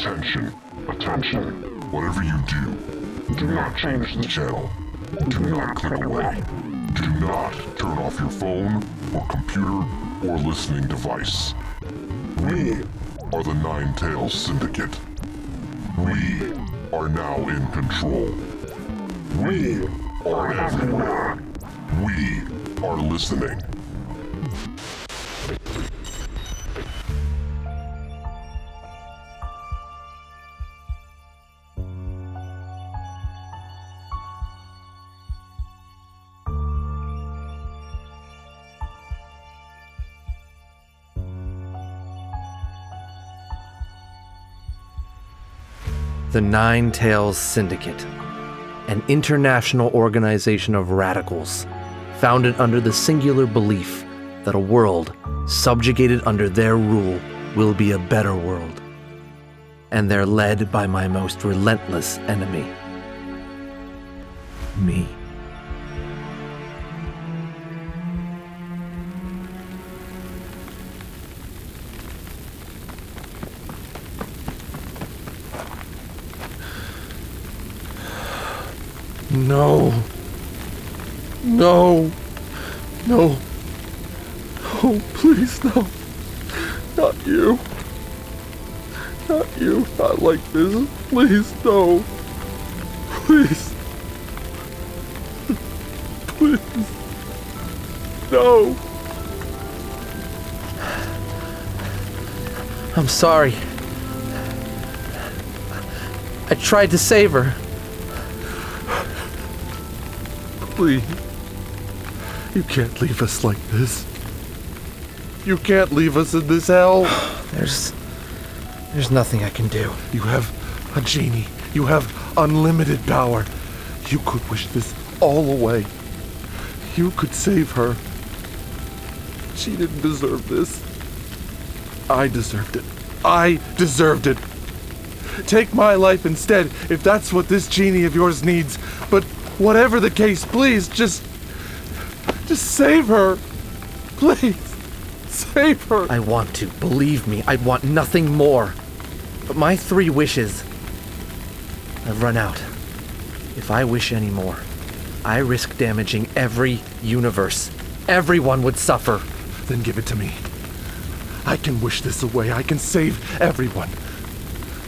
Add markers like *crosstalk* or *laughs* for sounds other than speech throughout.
Attention, attention. Whatever you do, do not change the channel. Do not click away. Do not turn off your phone or computer or listening device. We hmm. are the Nine Tails Syndicate. We are now in control. We are everywhere. We are listening. The Nine Tails Syndicate, an international organization of radicals founded under the singular belief that a world subjugated under their rule will be a better world. And they're led by my most relentless enemy me. No. No. No. Oh, please, no. Not you. Not you. Not like this. Please, no. Please. Please. No. I'm sorry. I tried to save her. Please. You can't leave us like this. You can't leave us in this hell. *sighs* There's. There's nothing I can do. You have a genie. You have unlimited power. You could wish this all away. You could save her. She didn't deserve this. I deserved it. I deserved it. Take my life instead if that's what this genie of yours needs. But whatever the case, please just. Just save her. Please. Save her. I want to. Believe me, I want nothing more. But my three wishes. I've run out. If I wish any more, I risk damaging every universe. Everyone would suffer. Then give it to me. I can wish this away. I can save everyone.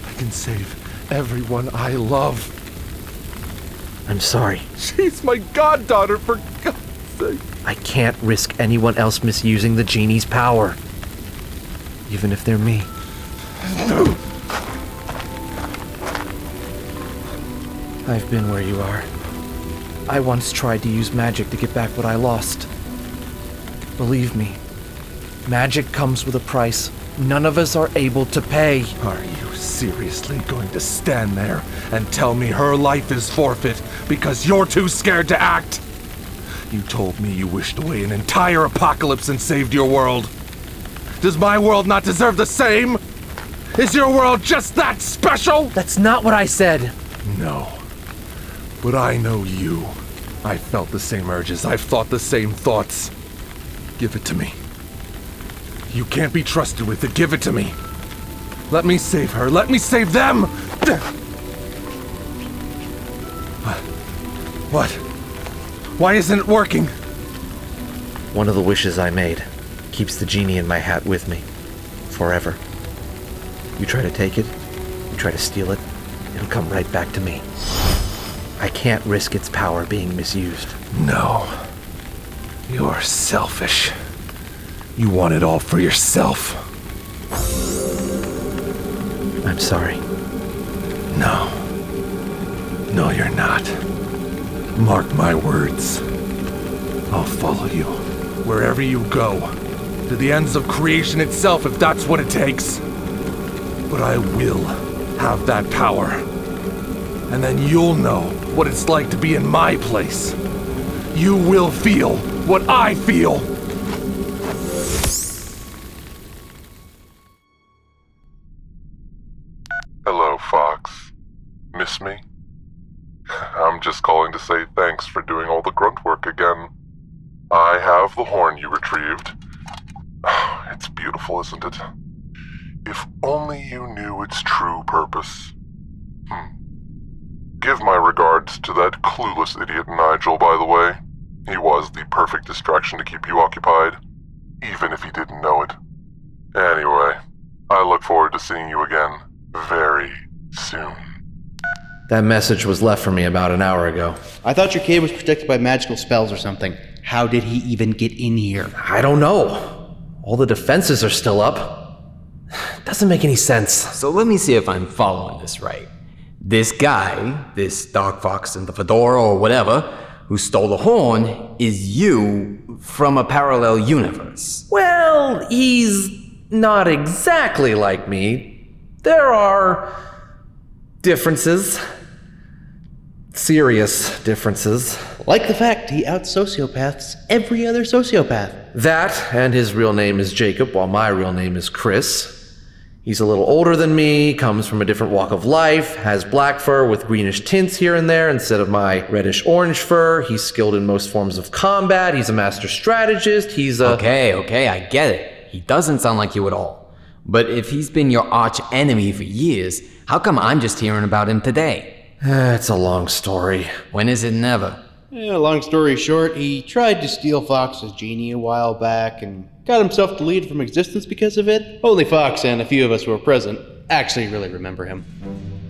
I can save everyone I love. I'm sorry. She's my goddaughter, for God's sake. I can't risk anyone else misusing the genie's power. Even if they're me. No. I've been where you are. I once tried to use magic to get back what I lost. Believe me, magic comes with a price none of us are able to pay. Are you seriously going to stand there and tell me her life is forfeit because you're too scared to act? You told me you wished away an entire apocalypse and saved your world. Does my world not deserve the same? Is your world just that special? That's not what I said. No. But I know you. I felt the same urges. I've thought the same thoughts. Give it to me. You can't be trusted with it. Give it to me. Let me save her. Let me save them! What? Why isn't it working? One of the wishes I made keeps the genie in my hat with me. Forever. You try to take it, you try to steal it, it'll come right back to me. I can't risk its power being misused. No. You're selfish. You want it all for yourself. I'm sorry. No. No, you're not. Mark my words. I'll follow you. Wherever you go. To the ends of creation itself, if that's what it takes. But I will have that power. And then you'll know what it's like to be in my place. You will feel what I feel. Have the horn you retrieved. *sighs* It's beautiful, isn't it? If only you knew its true purpose. Hmm. Give my regards to that clueless idiot Nigel, by the way. He was the perfect distraction to keep you occupied, even if he didn't know it. Anyway, I look forward to seeing you again very soon. That message was left for me about an hour ago. I thought your cave was protected by magical spells or something. How did he even get in here? I don't know. All the defenses are still up. *sighs* Doesn't make any sense. So let me see if I'm following this right. This guy, this Dark Fox in the fedora or whatever, who stole the horn, is you from a parallel universe. Well, he's not exactly like me. There are differences. Serious differences. Like the fact he out sociopaths every other sociopath. That, and his real name is Jacob, while my real name is Chris. He's a little older than me, comes from a different walk of life, has black fur with greenish tints here and there instead of my reddish orange fur. He's skilled in most forms of combat. He's a master strategist. He's a. Okay, okay, I get it. He doesn't sound like you at all. But if he's been your arch enemy for years, how come I'm just hearing about him today? *sighs* It's a long story. When is it never? Yeah, long story short, he tried to steal Fox's genie a while back and got himself deleted from existence because of it. Only Fox and a few of us who were present actually really remember him.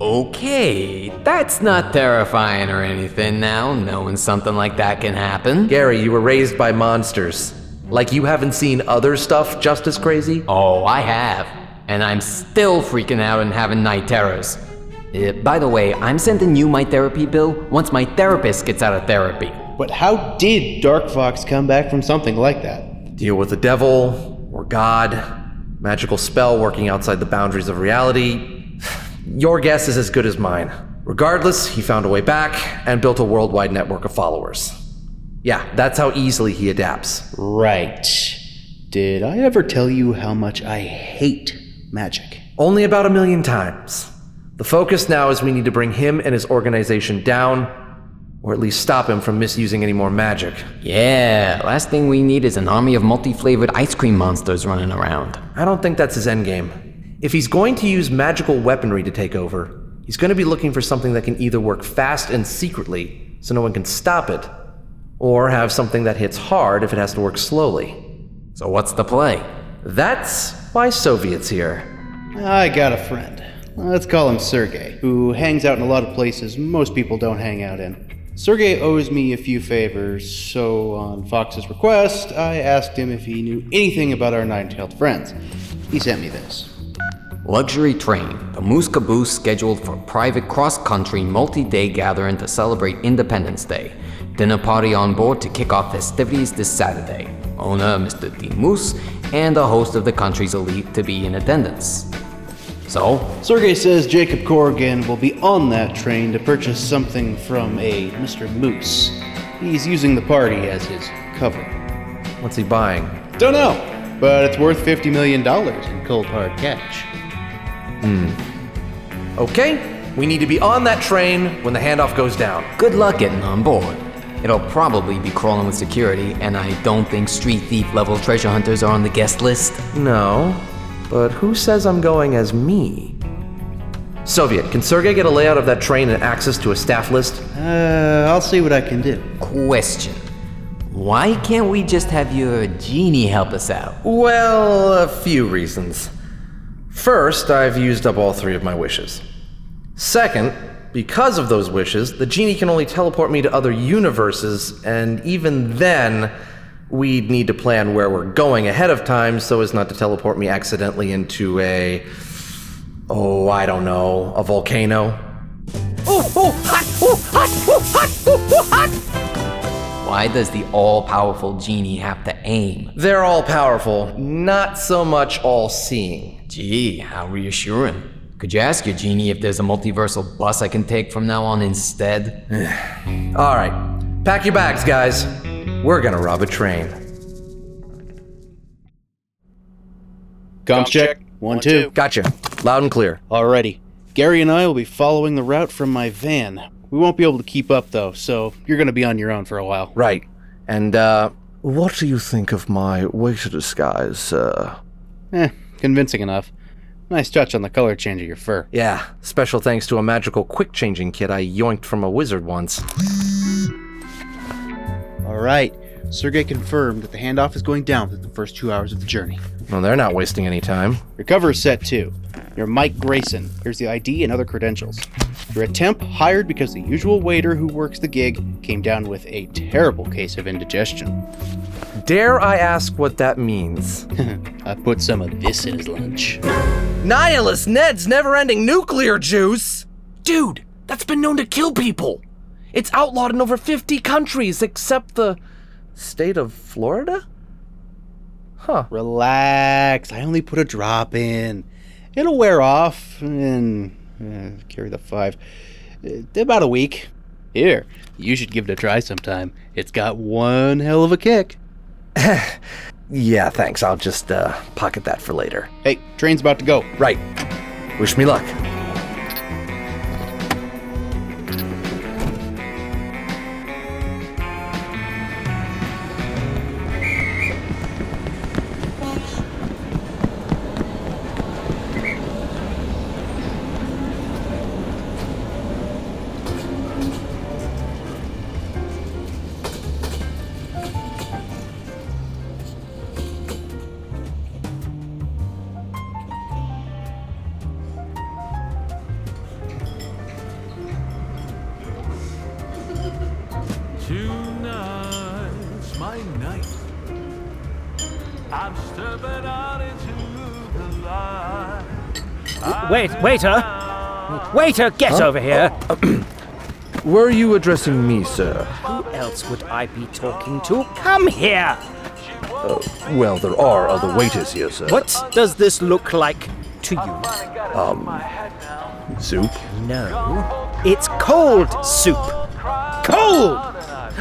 Okay, that's not terrifying or anything now, knowing something like that can happen. Gary, you were raised by monsters. Like you haven't seen other stuff just as crazy? Oh, I have. And I'm still freaking out and having night terrors. Uh, by the way, I'm sending you my therapy bill once my therapist gets out of therapy. But how did Dark Fox come back from something like that? Deal with the devil or God, magical spell working outside the boundaries of reality. *sighs* Your guess is as good as mine. Regardless, he found a way back and built a worldwide network of followers. Yeah, that's how easily he adapts. Right. Did I ever tell you how much I hate magic? Only about a million times. The focus now is we need to bring him and his organization down, or at least stop him from misusing any more magic. Yeah, last thing we need is an army of multi flavored ice cream monsters running around. I don't think that's his endgame. If he's going to use magical weaponry to take over, he's going to be looking for something that can either work fast and secretly, so no one can stop it, or have something that hits hard if it has to work slowly. So, what's the play? That's why Soviet's here. I got a friend. Let's call him Sergey, who hangs out in a lot of places most people don't hang out in. Sergey owes me a few favors, so on Fox's request, I asked him if he knew anything about our nine tailed friends. He sent me this. Luxury train, the Moose Caboose scheduled for a private cross country multi day gathering to celebrate Independence Day. Dinner party on board to kick off festivities this Saturday. Owner Mr. D. Moose and a host of the country's elite to be in attendance. So, Sergey says Jacob Corrigan will be on that train to purchase something from a Mr. Moose. He's using the party as his cover. What's he buying? Don't know, but it's worth $50 million in cold hard cash. Hmm. Okay, we need to be on that train when the handoff goes down. good luck getting on board. It'll probably be crawling with security, and I don't think street thief level treasure hunters are on the guest list. No, but who says I'm going as me? Soviet, can Sergey get a layout of that train and access to a staff list? Uh, I'll see what I can do. Question Why can't we just have your genie help us out? Well, a few reasons. First, I've used up all three of my wishes. Second, because of those wishes, the genie can only teleport me to other universes, and even then, we'd need to plan where we're going ahead of time so as not to teleport me accidentally into a. Oh, I don't know, a volcano. Why does the all powerful genie have to aim? They're all powerful, not so much all seeing. Gee, how reassuring. Could you ask your genie if there's a multiversal bus I can take from now on instead? *sighs* All right, pack your bags, guys. We're gonna rob a train. Comms check. One, two. Gotcha. Loud and clear. Alrighty. Gary and I will be following the route from my van. We won't be able to keep up though, so you're gonna be on your own for a while. Right. And, uh, What do you think of my waiter disguise, sir? Eh, convincing enough. Nice touch on the color change of your fur. Yeah, special thanks to a magical quick changing kit I yoinked from a wizard once. All right. Sergey confirmed that the handoff is going down within the first two hours of the journey. Well, they're not wasting any time. Your cover is set too. You're Mike Grayson. Here's the ID and other credentials. You're a temp hired because the usual waiter who works the gig came down with a terrible case of indigestion. Dare I ask what that means? *laughs* I put some of this in his lunch. Nihilist Ned's never ending nuclear juice! Dude, that's been known to kill people! It's outlawed in over 50 countries except the state of Florida? Huh. Relax. I only put a drop in. It'll wear off and uh, carry the five. Uh, about a week. Here, you should give it a try sometime. It's got one hell of a kick. *laughs* Yeah, thanks. I'll just uh, pocket that for later. Hey, train's about to go. Right. Wish me luck. Wait, waiter! Waiter, get over here! *clears throat* Were you addressing me, sir? Who else would I be talking to? Come here! Well, there are other waiters here, sir. What does this look like to you? Um, soup? No, it's cold soup. Cold!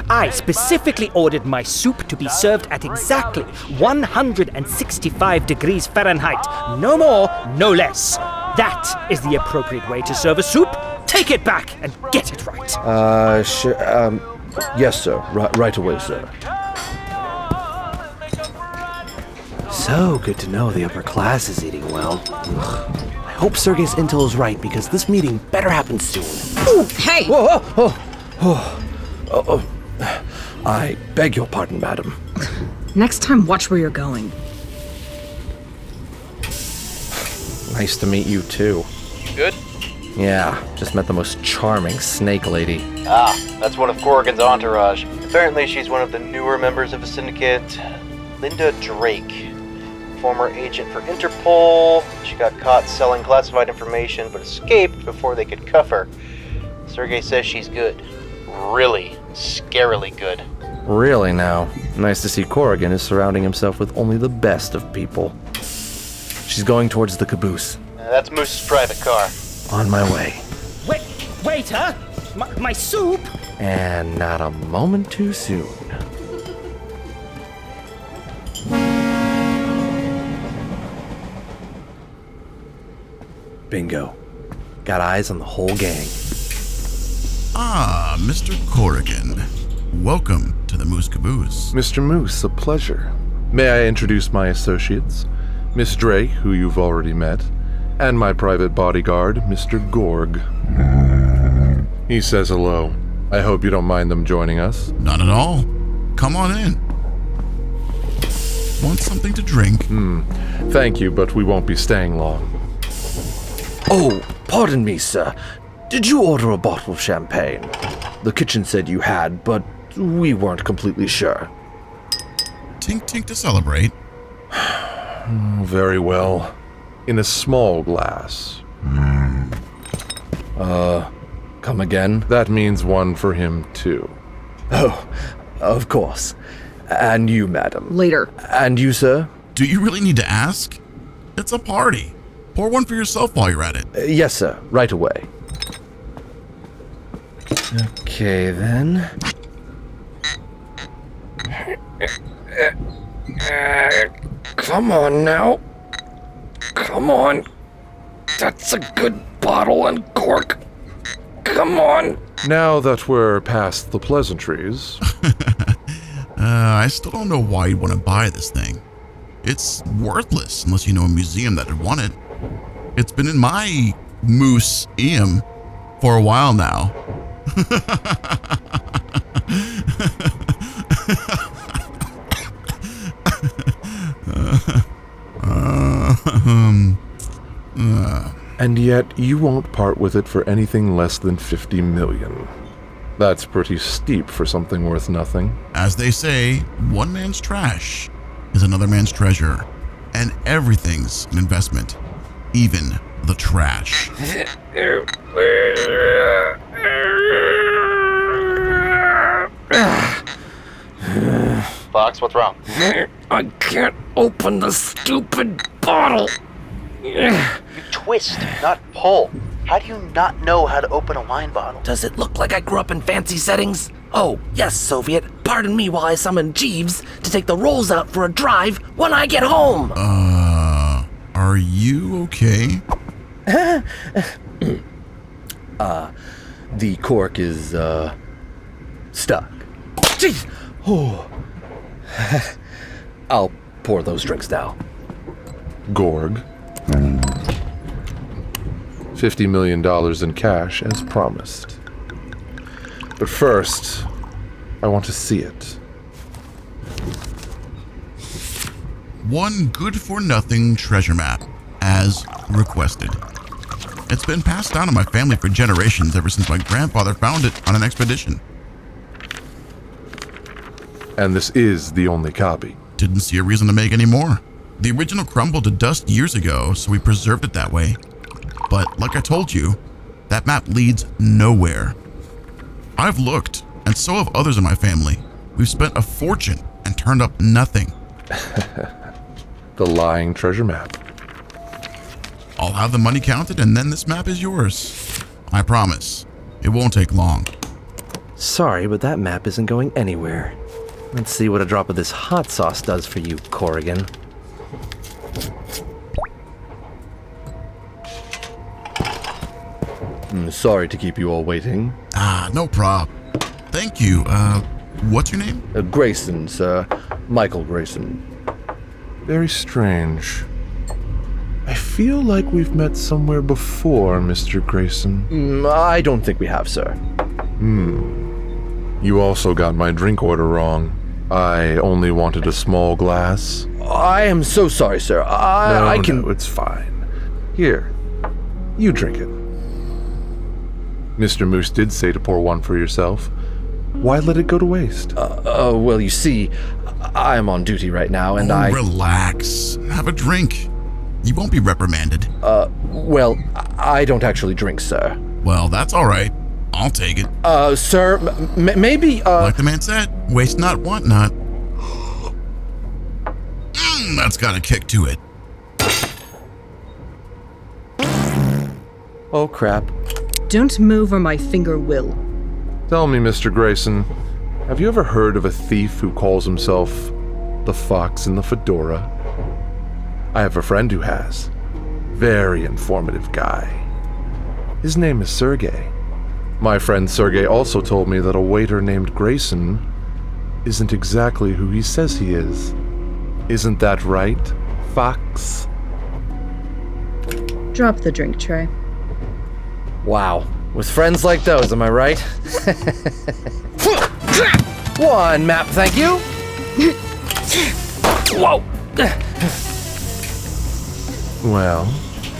I specifically ordered my soup to be served at exactly 165 degrees Fahrenheit. No more, no less. That is the appropriate way to serve a soup. Take it back and get it right. Uh, sure. Um, yes, sir. Right, right away, sir. So good to know the upper class is eating well. Ugh. I hope Sergey's intel is right because this meeting better happen soon. Hey! Whoa, oh, oh, oh, oh, oh. I beg your pardon, madam. Next time, watch where you're going. Nice to meet you too. Good? Yeah, just met the most charming snake lady. Ah, that's one of Corrigan's entourage. Apparently, she's one of the newer members of the syndicate. Linda Drake. Former agent for Interpol. She got caught selling classified information but escaped before they could cuff her. Sergey says she's good. Really, scarily good. Really now. Nice to see Corrigan is surrounding himself with only the best of people. She's going towards the caboose. Uh, that's Moose's private car. On my way. Wait, waiter! My, my soup! And not a moment too soon. Bingo. Got eyes on the whole gang. Ah, Mr. Corrigan. Welcome to the Moose Caboose. Mr. Moose, a pleasure. May I introduce my associates? Miss Drake, who you've already met, and my private bodyguard, Mr. Gorg. He says hello. I hope you don't mind them joining us. Not at all. Come on in. Want something to drink? Hmm. Thank you, but we won't be staying long. Oh, pardon me, sir. Did you order a bottle of champagne? The kitchen said you had, but we weren't completely sure. Tink tink to celebrate. Very well. In a small glass. Uh come again? That means one for him, too. Oh, of course. And you, madam. Later. And you, sir? Do you really need to ask? It's a party. Pour one for yourself while you're at it. Uh, yes, sir. Right away. Okay, then. *laughs* Come on now. Come on. That's a good bottle and cork. Come on. Now that we're past the pleasantries, *laughs* Uh, I still don't know why you'd want to buy this thing. It's worthless unless you know a museum that'd want it. It's been in my moose museum for a while now. *laughs* Um, uh, And yet, you won't part with it for anything less than 50 million. That's pretty steep for something worth nothing. as they say, one man's trash is another man's treasure, and everything's an investment, even the trash. *laughs* Fox, what's wrong? *laughs* I can't open the stupid bottle. You twist, not pull. How do you not know how to open a wine bottle? Does it look like I grew up in fancy settings? Oh, yes, Soviet. Pardon me while I summon Jeeves to take the rolls out for a drive when I get home. Uh, are you okay? *laughs* Uh, the cork is, uh, stuck. Jeez. Oh. *laughs* I'll pour those drinks now. Gorg. $50 million in cash as promised. But first, I want to see it. One good for nothing treasure map, as requested. It's been passed down to my family for generations ever since my grandfather found it on an expedition. And this is the only copy. Didn't see a reason to make any more. The original crumbled to dust years ago, so we preserved it that way. But like I told you, that map leads nowhere. I've looked, and so have others in my family. We've spent a fortune and turned up nothing. *laughs* The lying treasure map. I'll have the money counted, and then this map is yours. I promise. It won't take long. Sorry, but that map isn't going anywhere. Let's see what a drop of this hot sauce does for you, Corrigan. Mm, sorry to keep you all waiting. Ah, no prob. Thank you. Uh, what's your name? Uh, Grayson, sir. Michael Grayson. Very strange. I feel like we've met somewhere before, Mr. Grayson. Mm, I don't think we have, sir. Hmm. You also got my drink order wrong. I only wanted a small glass. I am so sorry, sir. I, no, I can. no, it's fine. Here, you drink it. Mr. Moose did say to pour one for yourself. Why let it go to waste? Uh, well, you see, I am on duty right now, and oh, I. relax. Have a drink. You won't be reprimanded. Uh, well, I don't actually drink, sir. Well, that's all right. I'll take it. Uh, sir, m- m- maybe, uh. Like the man said, waste not, want not. Mm, that's got a kick to it. Oh, crap. Don't move or my finger will. Tell me, Mr. Grayson, have you ever heard of a thief who calls himself the Fox in the Fedora? I have a friend who has. Very informative guy. His name is Sergey. My friend Sergey also told me that a waiter named Grayson isn't exactly who he says he is. Isn't that right, Fox? Drop the drink tray. Wow. With friends like those, am I right? *laughs* One map, thank you. *laughs* Whoa. Well,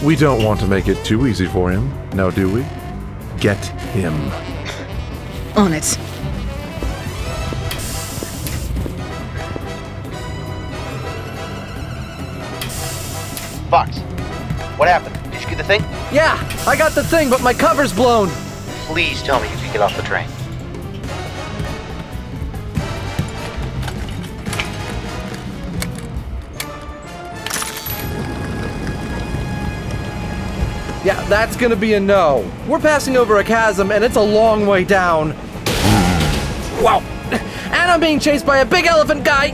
we don't want to make it too easy for him, now do we? Get him. On it. Fox, what happened? Did you get the thing? Yeah, I got the thing, but my cover's blown. Please tell me you can get off the train. Yeah, that's gonna be a no. We're passing over a chasm, and it's a long way down. Wow. And I'm being chased by a big elephant guy.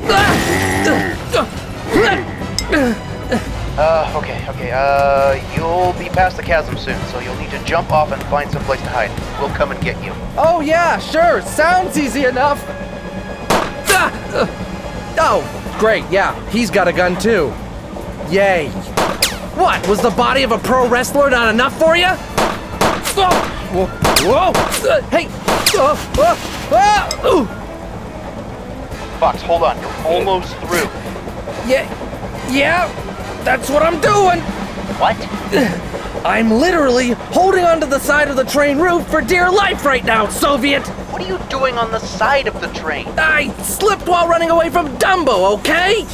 Uh, okay, okay. Uh, you'll be past the chasm soon, so you'll need to jump off and find some place to hide. We'll come and get you. Oh, yeah, sure. Sounds easy enough. Oh, great. Yeah, he's got a gun too. Yay. What, was the body of a pro wrestler not enough for you? Oh, whoa, whoa, uh, hey, oh, oh, ah, ooh. Fox, hold on. You're almost through. Yeah, yeah, that's what I'm doing. What? *sighs* I'm literally holding onto the side of the train roof for dear life right now, Soviet. What are you doing on the side of the train? I slipped while running away from Dumbo, okay?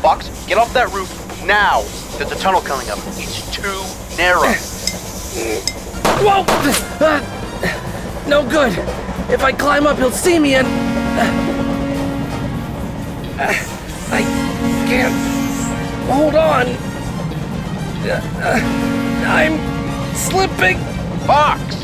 Fox, get off that roof now. There's a tunnel coming up. It's too narrow. Whoa! Uh, no good. If I climb up, he'll see me and. Uh, I can't hold on. Uh, I'm slipping. Fox!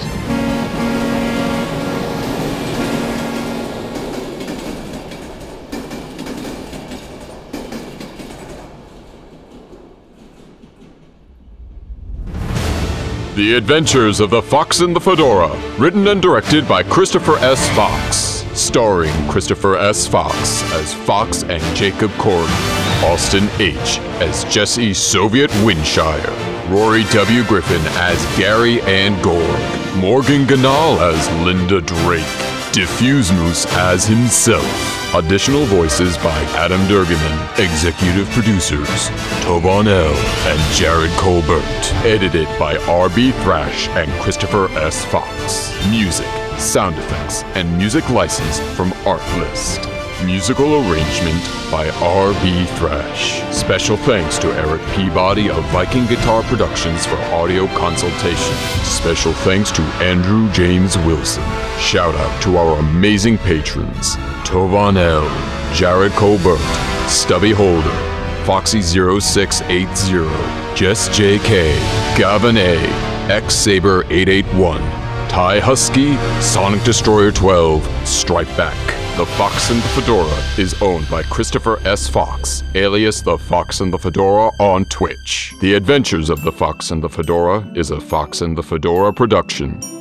The Adventures of the Fox and the Fedora, written and directed by Christopher S. Fox, starring Christopher S. Fox as Fox and Jacob Corrigan, Austin H. as Jesse Soviet Winshire, Rory W. Griffin as Gary and Gorg, Morgan Ganal as Linda Drake, Diffuse Moose as himself. Additional voices by Adam Durgaman. Executive producers Tovan L. and Jared Colbert. Edited by R.B. Thrash and Christopher S. Fox. Music, sound effects, and music license from Artlist. Musical arrangement by R.B. Thrash. Special thanks to Eric Peabody of Viking Guitar Productions for audio consultation. Special thanks to Andrew James Wilson. Shout out to our amazing patrons Tovan L., Jared Colbert, Stubby Holder, Foxy0680, Jess JK, Gavin A, X Saber 881, Ty Husky, Sonic Destroyer 12, Strike Back. The Fox and the Fedora is owned by Christopher S. Fox, alias The Fox and the Fedora on Twitch. The Adventures of the Fox and the Fedora is a Fox and the Fedora production.